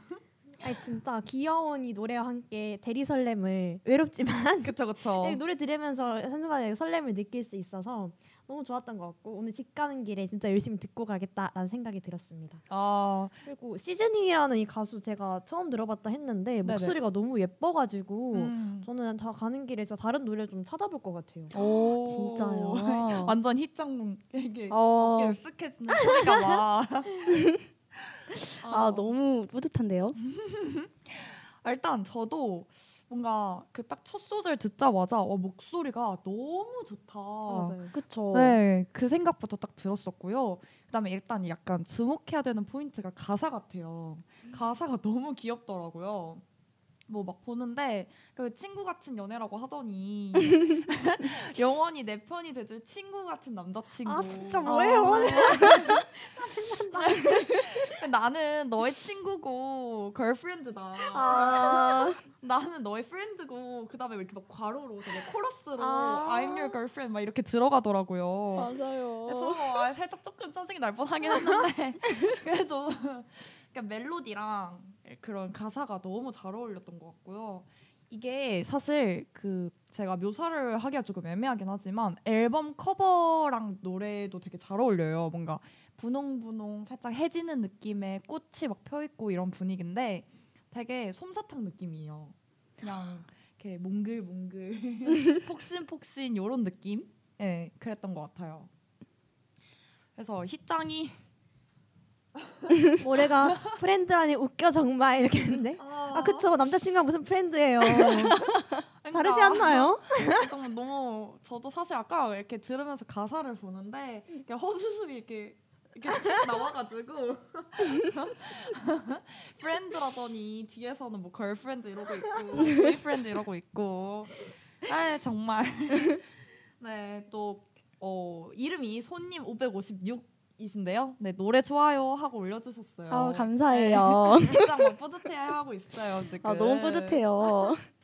Speaker 2: 아니 진짜 귀여운 이 노래와 함께 대리 설렘을 외롭지만
Speaker 1: 그쵸 그쵸.
Speaker 2: 네, 노래 들으면서 한순간에 설렘을 느낄 수 있어서 너무 좋았던 것 같고 오늘 집 가는 길에 진짜 열심히 듣고 가겠다라는 생각이 들었습니다.
Speaker 1: 아
Speaker 2: 그리고 시즈닝이라는 이 가수 제가 처음 들어봤다 했는데
Speaker 1: 네네.
Speaker 2: 목소리가 너무 예뻐가지고
Speaker 1: 음.
Speaker 2: 저는 다 가는 길에 진짜 다른 노래 좀 찾아볼 것 같아요.
Speaker 1: 오
Speaker 3: 진짜요.
Speaker 1: 완전 히짱 이게
Speaker 3: 어,
Speaker 1: 쓱 해주는 소리가 막.
Speaker 3: 아
Speaker 1: 어.
Speaker 3: 너무 뿌듯한데요.
Speaker 1: 아, 일단 저도 뭔가 그 딱 첫 소절 듣자마자 와 목소리가 너무 좋다.
Speaker 2: 맞아요.
Speaker 3: 그쵸.
Speaker 1: 네, 그 생각부터 딱 들었었고요. 그다음에 일단 약간 주목해야 되는 포인트가 가사 같아요. 가사가 너무 귀엽더라고요. 뭐 막 보는데 그 친구 같은 연애라고 하더니 영원히 내 편이 돼줄 친구 같은 남자친구.
Speaker 2: 아, 진짜 뭐예요?
Speaker 1: 아, 나는 너의 친구고 걸프렌드다.
Speaker 3: 아,
Speaker 1: 나는 너의 프렌드고 그 다음에 이렇게 막 괄호로 되게 코러스로
Speaker 2: 아.
Speaker 1: I'm your girlfriend 막 이렇게 들어가더라고요.
Speaker 3: 맞아요.
Speaker 1: 그래서 아, 살짝 조금 짜증이 날 뻔하긴 했는데 그래도 그러니까 멜로디랑 그런 가사가 너무 잘 어울렸던 것 같고요. 이게 사실 그 제가 묘사를 하기가 조금 애매하긴 하지만 앨범 커버랑 노래도 되게 잘 어울려요. 뭔가 분홍분홍 살짝 해지는 느낌의 꽃이 막 펴 있고 이런 분위기인데 되게 솜사탕 느낌이에요. 그냥 이렇게 몽글몽글 폭신폭신 이런 느낌? 네, 그랬던 것 같아요. 그래서 희짱이
Speaker 2: 우리가 friend라니 웃겨 정말 이렇게 했는데? 아. 그쵸. 남자친구가 무슨 friend예요. 다르지 않나요?
Speaker 1: 너무 너무 저도 사실 아까 이렇게 들으면서 가사를 보는데 이렇게 헛웃음이 이렇게 이렇게 쭉 나와가지고. friend라더니 뒤에서는 뭐 girlfriend 이러고 있고 boyfriend 이러고 있고. 아 정말. 네또 어, 이름이 손님 556 이신데요. 네 노래 좋아요 하고 올려주셨어요.
Speaker 3: 아, 감사해요.
Speaker 1: 네, 일단 뭐 뿌듯해하고 있어요 지금.
Speaker 3: 아, 너무 뿌듯해요.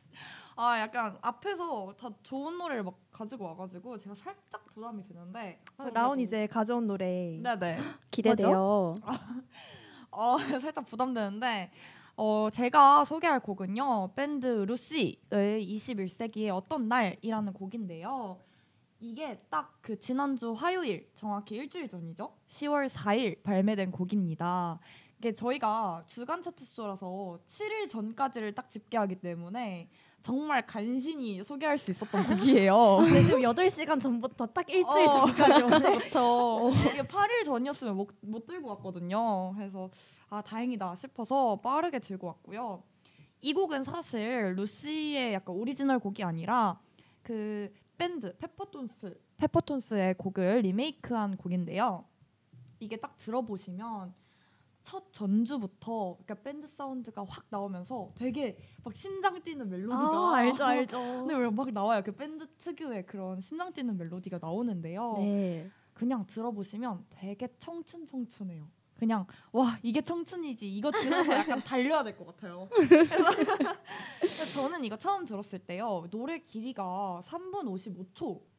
Speaker 1: 아 약간 앞에서 다 좋은 노래를 막 가지고 와가지고 제가 살짝 부담이 되는데
Speaker 2: 아, 라온 이제 가져온 노래
Speaker 1: 네네
Speaker 3: 기대돼요.
Speaker 1: 어 살짝 부담되는데 어 제가 소개할 곡은요 밴드 루시의 21세기의 어떤 날이라는 곡인데요 이게 딱 그 지난주 화요일 정확히 일주일 전이죠 10월 4일 발매된 곡입니다 이게 저희가 주간 차트쇼라서 7일 전까지를 딱 집계하기 때문에 정말 간신히 소개할 수 있었던 곡이에요.
Speaker 2: 근데 지금 8시간 전부터 딱 일주일
Speaker 1: 어,
Speaker 2: 전까지.
Speaker 1: 그렇죠. 이게 8일 전이었으면 못, 못 들고 왔거든요. 그래서 아 다행이다 싶어서 빠르게 들고 왔고요. 이 곡은 사실 루시의 약간 오리지널 곡이 아니라 그 밴드 페퍼톤스 페퍼톤스의 곡을 리메이크한 곡인데요. 이게 딱 들어보시면 첫 전주부터 그러니까 밴드 사운드가 확 나오면서 되게 막 심장 뛰는 멜로디가
Speaker 2: 아 알죠 알죠.
Speaker 1: 근데 왜막 나와요. 그 밴드 특유의 그런 심장 뛰는 멜로디가 나오는데요.
Speaker 3: 네.
Speaker 1: 그냥 들어보시면 되게 청춘 청춘해요. 그냥 와 이게 청춘이지 이거 들어서 약간 달려야 될 것 같아요. 그래서 그래서 저는 이거 처음 들었을 때요 노래 길이가 3분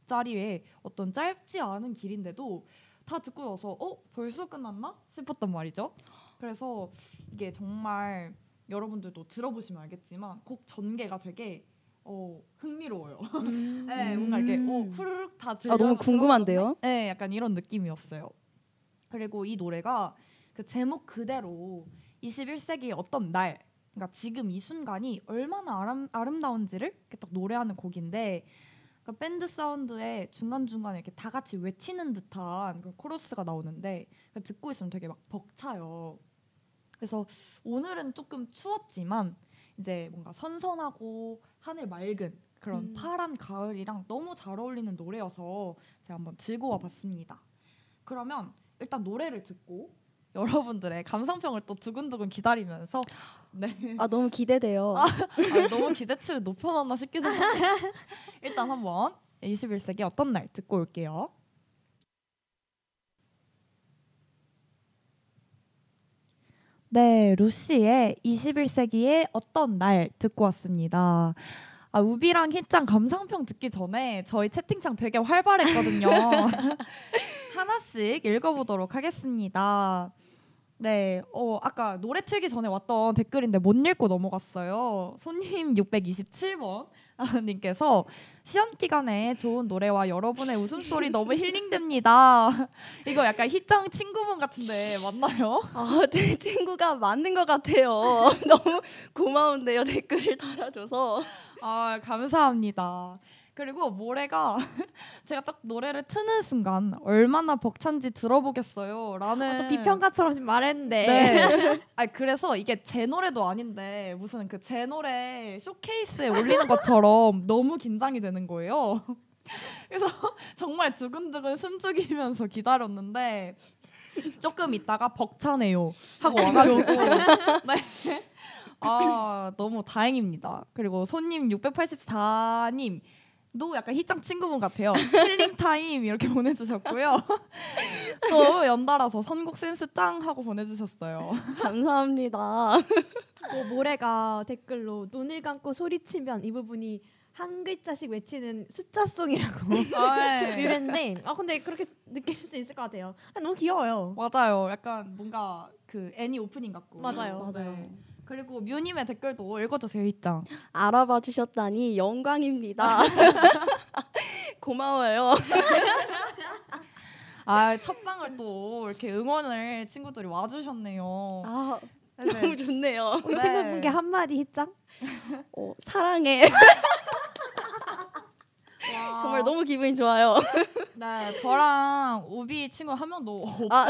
Speaker 1: 55초짜리의 어떤 짧지 않은 길인데도 다 듣고 나서 어 벌써 끝났나 싶었단 말이죠. 그래서 이게 정말 여러분들도 들어보시면 알겠지만 곡 전개가 되게 어 흥미로워요. 네, 뭔가 이렇게 어, 후루룩 다 들려.
Speaker 3: 아, 너무 궁금한데요.
Speaker 1: 네, 약간 이런 느낌이었어요. 그리고 이 노래가 그 제목 그대로 21세기의 어떤 날, 그러니까 지금 이 순간이 얼마나 아름, 아름다운지를 이렇게 딱 노래하는 곡인데, 그러니까 밴드 사운드에 중간 중간에 이렇게 다 같이 외치는 듯한 그 코러스가 나오는데 그러니까 듣고 있으면 되게 막 벅차요. 그래서 오늘은 조금 추웠지만 이제 뭔가 선선하고 하늘 맑은 그런
Speaker 3: 음.
Speaker 1: 파란 가을이랑 너무 잘 어울리는 노래여서 제가 한번 들고 와봤습니다. 그러면 일단 노래를 듣고 여러분들의 감상평을 또 두근두근 기다리면서 네
Speaker 3: 아 너무 기대돼요.
Speaker 1: 아, 너무 기대치를 높여놨나 싶기도 한데 일단 한번 21세기 어떤 날 듣고 올게요. 네, 루시의 21세기의 어떤 날 듣고 왔습니다. 아, 우비랑 희짱 감상평 듣기 전에 저희 채팅창 되게 활발했거든요. 하나씩 읽어보도록 하겠습니다. 네, 어, 아까 노래 틀기 전에 왔던 댓글인데 못 읽고 넘어갔어요. 손님 627번 님께서 시험 기간에 좋은 노래와 여러분의 웃음소리 너무 힐링됩니다. 이거 약간 희짱 친구분 같은데 맞나요?
Speaker 3: 아, 제 친구가 맞는 것 같아요. 너무 고마운데요 댓글을 달아줘서.
Speaker 1: 아 감사합니다. 그리고 모래가 제가 딱 노래를 트는 순간 얼마나 벅찬지 들어보겠어요 라는
Speaker 2: 아, 또 비평가처럼 지금 말했는데
Speaker 1: 네. 아 그래서 이게 제 노래도 아닌데 무슨 그 제 노래 쇼케이스에 올리는 것처럼 너무 긴장이 되는 거예요. 그래서 정말 두근두근 숨죽이면서 기다렸는데 조금 있다가 벅차네요 하고 와가지고 네. 아 너무 다행입니다. 그리고 손님 684님 도 약간 희짱 친구분 같아요. healing time 이렇게 보내주셨고요. 또 연달아서 선곡 센스 짱 하고 보내주셨어요.
Speaker 3: 감사합니다.
Speaker 2: 뭐 모래가 댓글로 눈을 감고 소리치면 이 부분이 한 글자씩 외치는 숫자송이라고
Speaker 1: 아, 네.
Speaker 2: 이랬는데 아 근데 그렇게 느낄 수 있을 것 같아요. 아, 너무 귀여워요.
Speaker 1: 맞아요. 약간 뭔가 그 애니 오프닝 같고.
Speaker 2: 맞아요.
Speaker 3: 맞아요.
Speaker 1: 네. 그리고 뮤님의 댓글도 읽어주세요, 희짱.
Speaker 3: 알아봐 주셨다니 영광입니다. 고마워요.
Speaker 1: 아, 첫 방을 또 이렇게 응원을 친구들이 와주셨네요.
Speaker 3: 아
Speaker 1: 네.
Speaker 3: 너무 좋네요.
Speaker 2: 우리
Speaker 1: 네.
Speaker 2: 친구분께 한마디 hit장?
Speaker 3: 어, 사랑해.
Speaker 1: 와.
Speaker 3: 정말 너무 기분이 좋아요.
Speaker 1: 네, 저랑 우비 친구 한 명도
Speaker 3: 아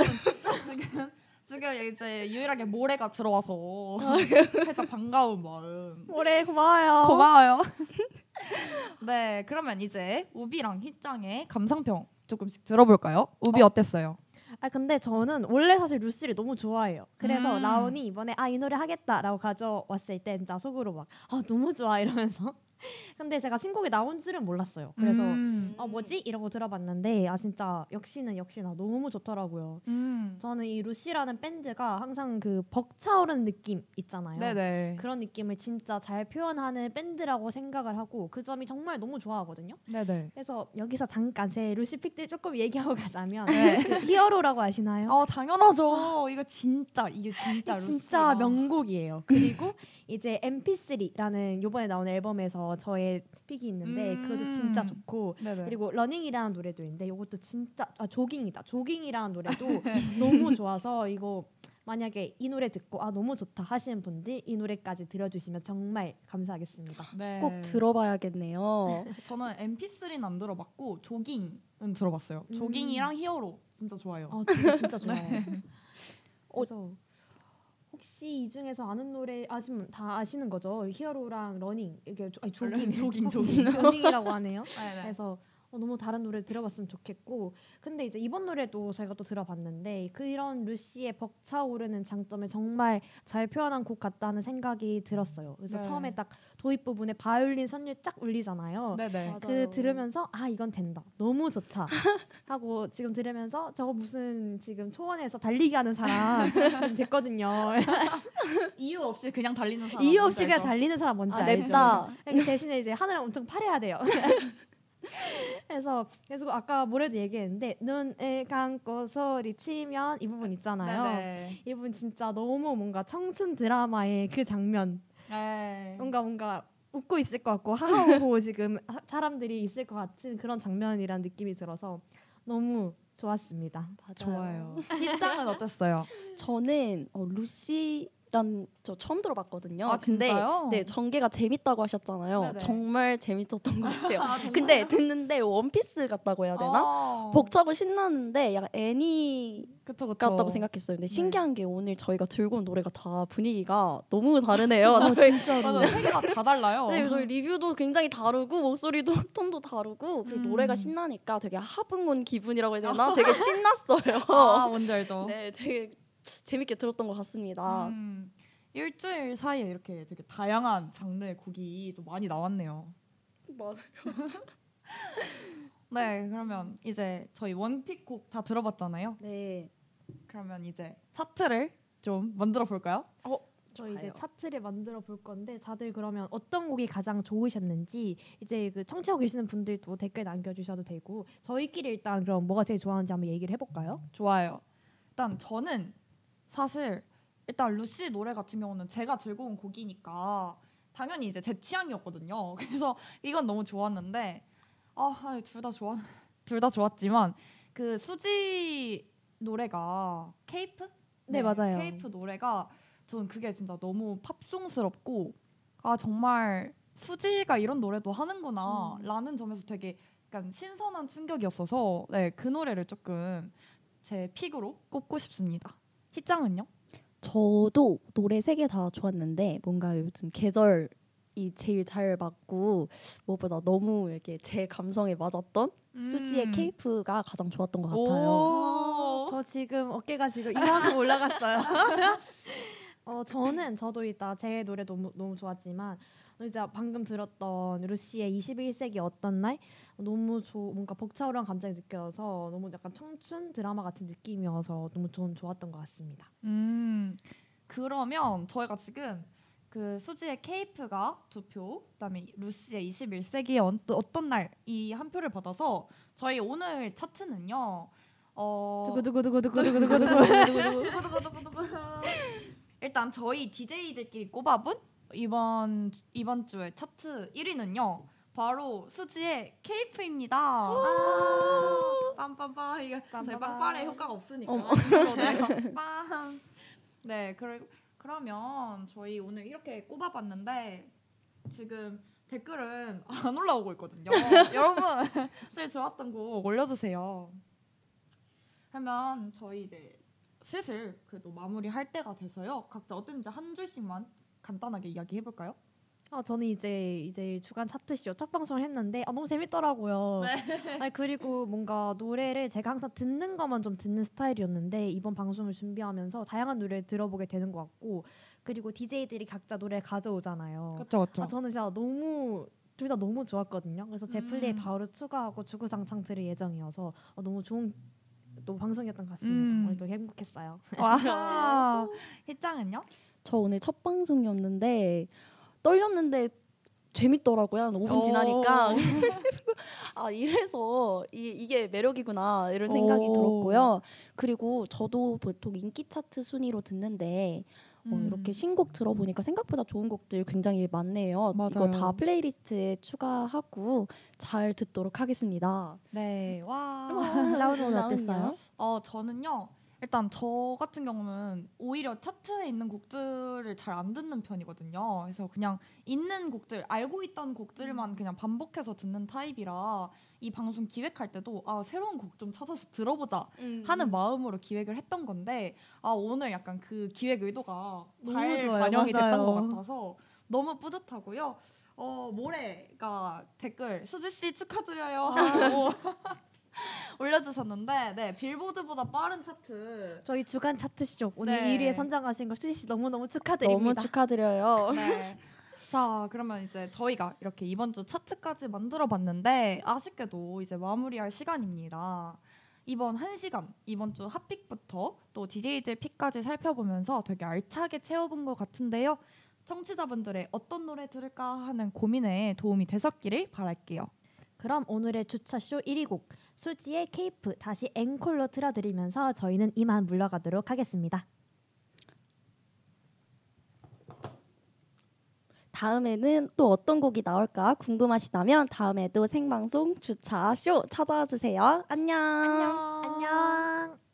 Speaker 1: 지금 지금 이제 유일하게 모래가 들어와서 살짝 반가운 마음.
Speaker 2: 모래 고마워요.
Speaker 1: 고마워요. 네, 그러면 이제 우비랑 희짱의 감상평 조금씩 들어볼까요? 우비 어? 땠어요
Speaker 2: 아 근데 저는 원래 사실 루시를 너무 좋아해요. 그래서
Speaker 1: 음.
Speaker 2: 라온이 이번에 아 이 노래 하겠다라고 가져왔을 때 진짜 속으로 막 아 너무 좋아 이러면서. 근데 제가 신곡이 나온 줄은 몰랐어요. 그래서
Speaker 1: 음.
Speaker 2: 아 뭐지 이러고 들어봤는데 아 진짜 역시는 역시나 너무 좋더라고요.
Speaker 1: 음.
Speaker 2: 저는 이 루시라는 밴드가 항상 그 벅차오르는 느낌 있잖아요.
Speaker 1: 네네.
Speaker 2: 그런 느낌을 진짜 잘 표현하는 밴드라고 생각을 하고 그 점이 정말 너무 좋아하거든요.
Speaker 1: 네네.
Speaker 2: 그래서 여기서 잠깐 제 루시 픽들 조금 얘기하고 가자면
Speaker 1: 네.
Speaker 2: 그 히어로라고 아시나요?
Speaker 1: 어 당연하죠. 이거 진짜 이게 진짜
Speaker 2: 진짜. 명곡이에요. 그리고 이제 MP3라는 요번에 나온 앨범에서 저의 픽이 있는데
Speaker 1: 음.
Speaker 2: 그것도 진짜 좋고
Speaker 1: 네네.
Speaker 2: 그리고 러닝이라는 노래도 있는데 이것도 진짜 아 조깅이다. 조깅이라는 노래도
Speaker 1: 네.
Speaker 2: 너무 좋아서 이거 만약에 이 노래 듣고 아 너무 좋다 하시는 분들 이 노래까지 들어주시면 정말 감사하겠습니다.
Speaker 1: 네.
Speaker 3: 꼭 들어봐야겠네요.
Speaker 1: 저는 MP3는 안 들어봤고 조깅은 들어봤어요.
Speaker 2: 음.
Speaker 1: 조깅이랑 히어로 진짜 좋아요.
Speaker 2: 아 진짜, 진짜 좋아요.
Speaker 1: 네.
Speaker 2: 그래서 혹시 이 중에서 아는 노래 아시면 다 아시는 거죠? 히어로랑 러닝 이게 조, 아니, 조깅
Speaker 1: 조깅, 조깅.
Speaker 2: 러닝이라고 하네요.
Speaker 1: 네 네.
Speaker 2: 그래서 어, 너무 다른 노래 들어봤으면 좋겠고 근데 이제 이번 노래도 저희가 또 들어봤는데 그런 루시의 벅차오르는 장점을 정말 잘 표현한 곡 같다는 생각이 들었어요. 그래서
Speaker 1: 네.
Speaker 2: 처음에 딱 도입 부분에 바이올린 선율 쫙 울리잖아요.
Speaker 1: 네네.
Speaker 3: 맞아.
Speaker 2: 그 들으면서 아 이건 된다 너무 좋다 하고 지금 들으면서 저거 무슨 지금 초원에서 달리기 하는 사람 좀 됐거든요
Speaker 1: 이유 없이 그냥 달리는 사람.
Speaker 2: 이유 없이 그냥
Speaker 1: 알죠?
Speaker 2: 달리는 사람 뭔지
Speaker 3: 아
Speaker 2: 알죠?
Speaker 3: 냅다.
Speaker 2: 그 대신에 이제 하늘을 엄청 파래야 돼요. 그래서 그래서 아까 뭐래도 얘기했는데 눈을 감고 소리치면 이 부분 있잖아요.
Speaker 1: 네네.
Speaker 2: 이 부분 진짜 너무 뭔가 청춘 드라마의 그 장면
Speaker 1: 네.
Speaker 2: 뭔가 뭔가 웃고 있을 것 같고 하하호호 지금 하- 사람들이 있을 것 같은 그런 장면이란 느낌이 들어서 너무 좋았습니다.
Speaker 1: 좋아요. 희짱은 어땠어요?
Speaker 3: 저는 어, 루시 저 처음 들어봤거든요.
Speaker 1: 아
Speaker 3: 근데
Speaker 1: 진짜요?
Speaker 3: 네 전개가 재밌다고 하셨잖아요.
Speaker 1: 네네.
Speaker 3: 정말 재밌었던 것 같아요.
Speaker 1: 아?
Speaker 3: 근데 듣는데 원피스 같다고 해야 되나?
Speaker 1: 아,
Speaker 3: 벅차고 신나는데 약간 애니
Speaker 1: 그쵸 그쵸.
Speaker 3: 같다고 생각했어요. 근데
Speaker 1: 네.
Speaker 3: 신기한 게 오늘 저희가 들고 온 노래가 다 분위기가 너무 다르네요. 저희
Speaker 1: 맞아요. 세계가 다 달라요.
Speaker 3: 네, 저희 리뷰도 굉장히 다르고 목소리도 톤도 다르고 그리고
Speaker 1: 음.
Speaker 3: 노래가 신나니까 되게 합응 온 기분이라고 해야 되나? 되게 신났어요.
Speaker 1: 아 뭔지 알죠.
Speaker 3: 네, 되게 재밌게 들었던 것 같습니다.
Speaker 1: 음, 일주일 사이에 이렇게 되게 다양한 장르의 곡이 또 많이 나왔네요.
Speaker 3: 맞아요.
Speaker 1: 네, 그러면 이제 저희 원픽 곡 다 들어봤잖아요.
Speaker 3: 네.
Speaker 1: 그러면 이제 차트를 좀 만들어 볼까요?
Speaker 2: 저희 이제
Speaker 3: 좋아요.
Speaker 2: 차트를 만들어 볼 건데 다들 그러면 어떤 곡이 가장 좋으셨는지 이제 그 청취하고 계시는 분들도 댓글 남겨주셔도 되고 저희끼리 일단 그럼 뭐가 제일 좋아하는지 한번 얘기를 해볼까요?
Speaker 1: 좋아요. 일단 저는 사실 일단 루시 노래 같은 경우는 제가 들고 온 곡이니까 당연히 이제 제 취향이었거든요. 그래서 이건 너무 좋았는데 아 둘 다 좋아 둘다 좋았지만 그 수지 노래가 케이프?
Speaker 2: 네, 맞아요.
Speaker 1: 케이프 노래가 저는 그게 진짜 너무 팝송스럽고 아 정말 수지가 이런 노래도 하는구나라는 점에서 되게 약간 신선한 충격이었어서 네 그 노래를 조금 제 픽으로 꼽고 싶습니다. 희짱은요?
Speaker 3: 저도 노래 세 개 다 좋았는데 뭔가 요즘 계절이 제일 잘 맞고 무엇보다 너무 이렇게 제 감성에 맞았던 수지의 케이프가 가장 좋았던 것 같아요.
Speaker 1: 오.
Speaker 2: 저 지금 어깨가 지금 이만큼 올라갔어요. 어 저는 저도 일단 제 노래 너무 너무 좋았지만 이제 방금 들었던 루시의 21세기 어떤 날 너무 조, 뭔가 벅차오르는 감정이 느껴서 너무 약간 청춘 드라마 같은 느낌이어서 너무 전 좋았던 것 같습니다.
Speaker 1: 음 그러면 저희가 지금 그 수지의 케이프가 두 표, 그다음에 루시의 21세기의 어- 어떤 날 이 한 표를 받아서 저희 오늘 차트는요. 어 일단 저희 DJ들끼리 꼽아본 이번 이번 주의 차트 1위는요. 바로 수지의 케이프입니다. 아, 빰빰빰 이게 제
Speaker 2: 빰빰빰.
Speaker 1: 빵빠레 효과가 없으니까.
Speaker 3: 어머.
Speaker 1: 네. 빵. 네, 그러, 그러면 저희 오늘 이렇게 꼽아봤는데 지금 댓글은 안 올라오고 있거든요. 여러분 제일 좋았던 곡 올려주세요. 그러면 저희 이제 슬슬 그래도 마무리할 때가 돼서요. 각자 어땠는지 한 줄씩만 간단하게 이야기해 볼까요?
Speaker 2: 아 저는 이제 이제 주간 차트쇼 첫 방송을 했는데 아, 너무 재밌더라고요. 아니 그리고 뭔가 노래를 제가 항상 듣는 것만 좀 듣는 스타일이었는데 이번 방송을 준비하면서 다양한 노래를 들어보게 되는 것 같고 그리고 DJ들이 각자 노래를 가져오잖아요.
Speaker 1: 그렇죠, 그렇죠.
Speaker 2: 아, 저는 진짜 너무 둘 다 너무 좋았거든요. 그래서 제
Speaker 1: 음.
Speaker 2: 플리에 바로 추가하고 주구장창 들을 예정이어서 어, 너무 좋은 또 방송이었던 것 같습니다.
Speaker 1: 음.
Speaker 2: 오늘도 행복했어요.
Speaker 1: 와, 희짱은요?
Speaker 3: 저 오늘 첫 방송이었는데 떨렸는데 재밌더라고요. 5분 지나니까
Speaker 1: 오.
Speaker 3: 아 이래서 이, 이게 매력이구나 이런 생각이
Speaker 1: 오.
Speaker 3: 들었고요. 그리고 저도 보통 인기 차트 순위로 듣는데 어,
Speaker 1: 음.
Speaker 3: 이렇게 신곡 들어보니까 생각보다 좋은 곡들 굉장히 많네요. 이거
Speaker 1: 맞아요.
Speaker 3: 다 playlist에 추가하고 잘 듣도록 하겠습니다.
Speaker 1: 네, 와.
Speaker 2: 라운드? 어땠어요?
Speaker 1: 어 저는요 일단 저 같은 경우는 오히려 차트에 있는 곡들을 잘 안 듣는 편이거든요. 그래서 그냥 있는 곡들 알고 있던 곡들만 그냥 반복해서 듣는 타입이라 이 방송 기획할 때도 아 새로운 곡 좀 찾아서 들어보자 하는 마음으로 기획을 했던 건데 아 오늘 약간 그 기획 의도가 잘
Speaker 2: 좋아요.
Speaker 1: 반영이 됐던
Speaker 2: 맞아요.
Speaker 1: 것 같아서 너무 뿌듯하고요. 어 모레가 댓글 수지 씨 축하드려요 하고 올려주셨는데 네 빌보드보다 빠른 차트
Speaker 2: 저희 주간 차트쇼 오늘
Speaker 1: 네.
Speaker 2: 1위에 선정하신 걸 수지 씨 너무 너무 축하드립니다.
Speaker 3: 너무 축하드려요.
Speaker 1: 네. 자 그러면 이제 저희가 이렇게 이번 주 차트까지 만들어봤는데 아쉽게도 이제 마무리할 시간입니다. 이번 한 시간 이번 주 핫픽부터 또 DJ들 픽까지 살펴보면서 되게 알차게 채워본 것 같은데요. 청취자분들의 어떤 노래 들을까 하는 고민에 도움이 되셨기를 바랄게요.
Speaker 2: 그럼 오늘의 주차쇼 1위 곡 수지의 케이프 다시 앵콜로 틀어드리면서 저희는 이만 물러가도록 하겠습니다.
Speaker 3: 다음에는 또 어떤 곡이 나올까 궁금하시다면 다음에도 생방송 주차 쇼 찾아와 주세요. 안녕.
Speaker 2: 안녕.